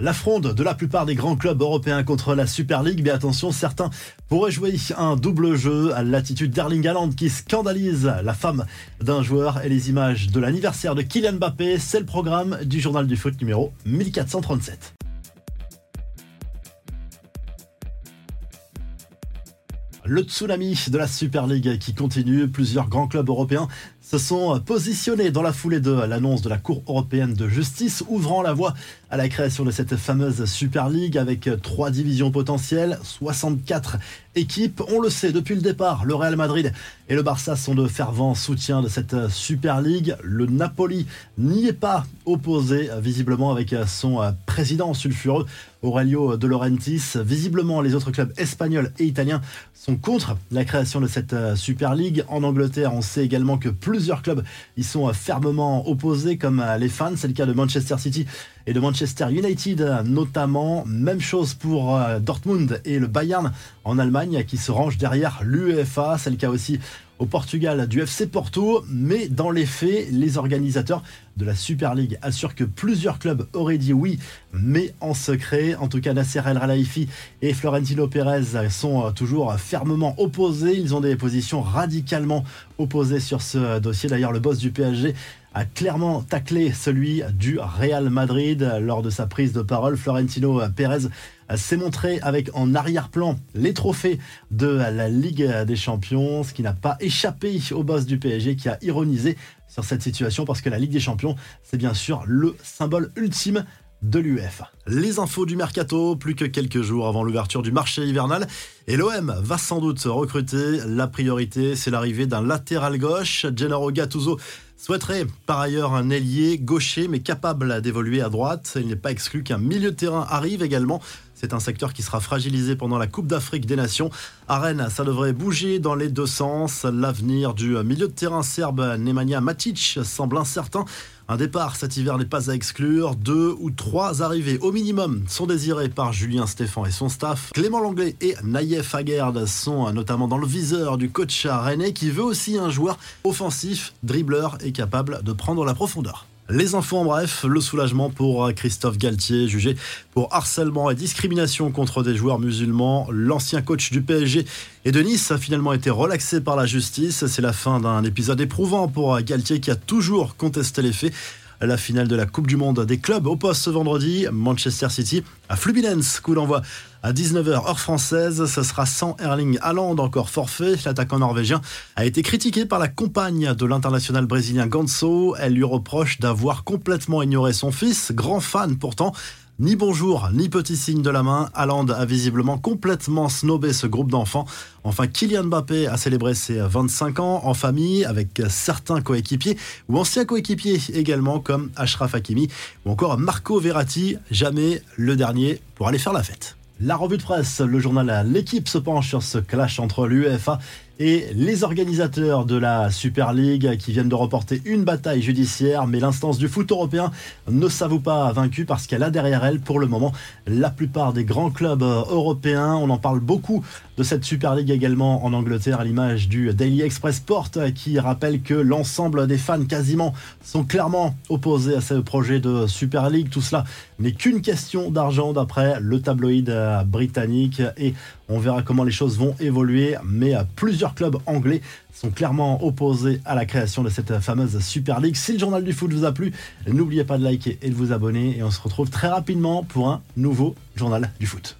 La fronde de la plupart des grands clubs européens contre la Super League, mais attention, certains pourraient jouer un double jeu à l'attitude d'Erling Haaland qui scandalise la femme d'un joueur et les images de l'anniversaire de Kylian Mbappé, c'est le programme du journal du foot numéro 1437. Le tsunami de la Super League qui continue, plusieurs grands clubs européens se sont positionnés dans la foulée de l'annonce de la Cour européenne de justice, ouvrant la voie à la création de cette fameuse Super League avec trois divisions potentielles, 64 équipes. On le sait depuis le départ, le Real Madrid et le Barça sont de fervents soutiens de cette Super League. Le Napoli n'y est pas opposé, visiblement avec son président sulfureux Aurelio De Laurentiis. Visiblement, les autres clubs espagnols et italiens sont contre la création de cette Super League. En Angleterre, on sait également que plus plusieurs clubs y sont fermement opposés, comme les fans. C'est le cas de Manchester City et de Manchester United notamment. Même chose pour euh, Dortmund et le Bayern en Allemagne qui se rangent derrière l'UEFA. C'est le cas aussi au Portugal du FC Porto, mais dans les faits, les organisateurs de la Super League assurent que plusieurs clubs auraient dit oui, mais en secret. En tout cas, Nasser El Khelaifi et Florentino Pérez sont euh, toujours fermement opposés. Ils ont des positions radicalement opposées sur ce dossier. D'ailleurs, le boss du PSG a clairement taclé celui du Real Madrid lors de sa prise de parole. Florentino Pérez s'est montré avec en arrière-plan les trophées de la Ligue des Champions, ce qui n'a pas échappé au boss du PSG qui a ironisé sur cette situation parce que la Ligue des Champions, c'est bien sûr le symbole ultime de l'UEFA. Les infos du mercato, plus que quelques jours avant l'ouverture du marché hivernal. Et l'OM va sans doute recruter. La priorité, c'est l'arrivée d'un latéral gauche. Gennaro Gattuso souhaiterait par ailleurs un ailier gaucher, mais capable d'évoluer à droite. Il n'est pas exclu qu'un milieu de terrain arrive également. C'est un secteur qui sera fragilisé pendant la Coupe d'Afrique des Nations. À ça devrait bouger dans les deux sens. L'avenir du milieu de terrain serbe Nemanja Matic semble incertain. Un départ cet hiver n'est pas à exclure. Deux ou trois arrivées au minimum sont désirées par Julien Stéphan et son staff. Clément Langlais et Naïef Aguerd sont notamment dans le viseur du coach Rennes qui veut aussi un joueur offensif, dribbleur et capable de prendre la profondeur. Les infos en bref, le soulagement pour Christophe Galtier, jugé pour harcèlement et discrimination contre des joueurs musulmans. L'ancien coach du PSG et de Nice a finalement été relaxé par la justice. C'est la fin d'un épisode éprouvant pour Galtier qui a toujours contesté les faits la finale de la Coupe du Monde des clubs au poste ce vendredi. Manchester City à Fluminense, coup d'envoi à 19h heure française. Ce sera sans Erling Haaland, encore forfait. L'attaquant norvégien a été critiqué par la compagne de l'international brésilien Ganso. Elle lui reproche d'avoir complètement ignoré son fils, grand fan pourtant ni bonjour, ni petit signe de la main. Haaland a visiblement complètement snobé ce groupe d'enfants. Enfin, Kylian Mbappé a célébré ses 25 ans en famille avec certains coéquipiers ou anciens coéquipiers également comme Ashraf Hakimi ou encore Marco Verratti. Jamais le dernier pour aller faire la fête. La revue de presse, le journal L'équipe se penche sur ce clash entre l'UEFA et les organisateurs de la Super League qui viennent de reporter une bataille judiciaire, mais l'instance du foot européen ne s'avoue pas vaincue parce qu'elle a derrière elle, pour le moment, la plupart des grands clubs européens. On en parle beaucoup de cette Super League également en Angleterre, à l'image du Daily Express Sport qui rappelle que l'ensemble des fans quasiment sont clairement opposés à ce projet de Super League. Tout cela n'est qu'une question d'argent d'après le tabloïd britannique et on verra comment les choses vont évoluer, mais plusieurs clubs anglais sont clairement opposés à la création de cette fameuse Super League. Si le journal du foot vous a plu, n'oubliez pas de liker et de vous abonner et on se retrouve très rapidement pour un nouveau journal du foot.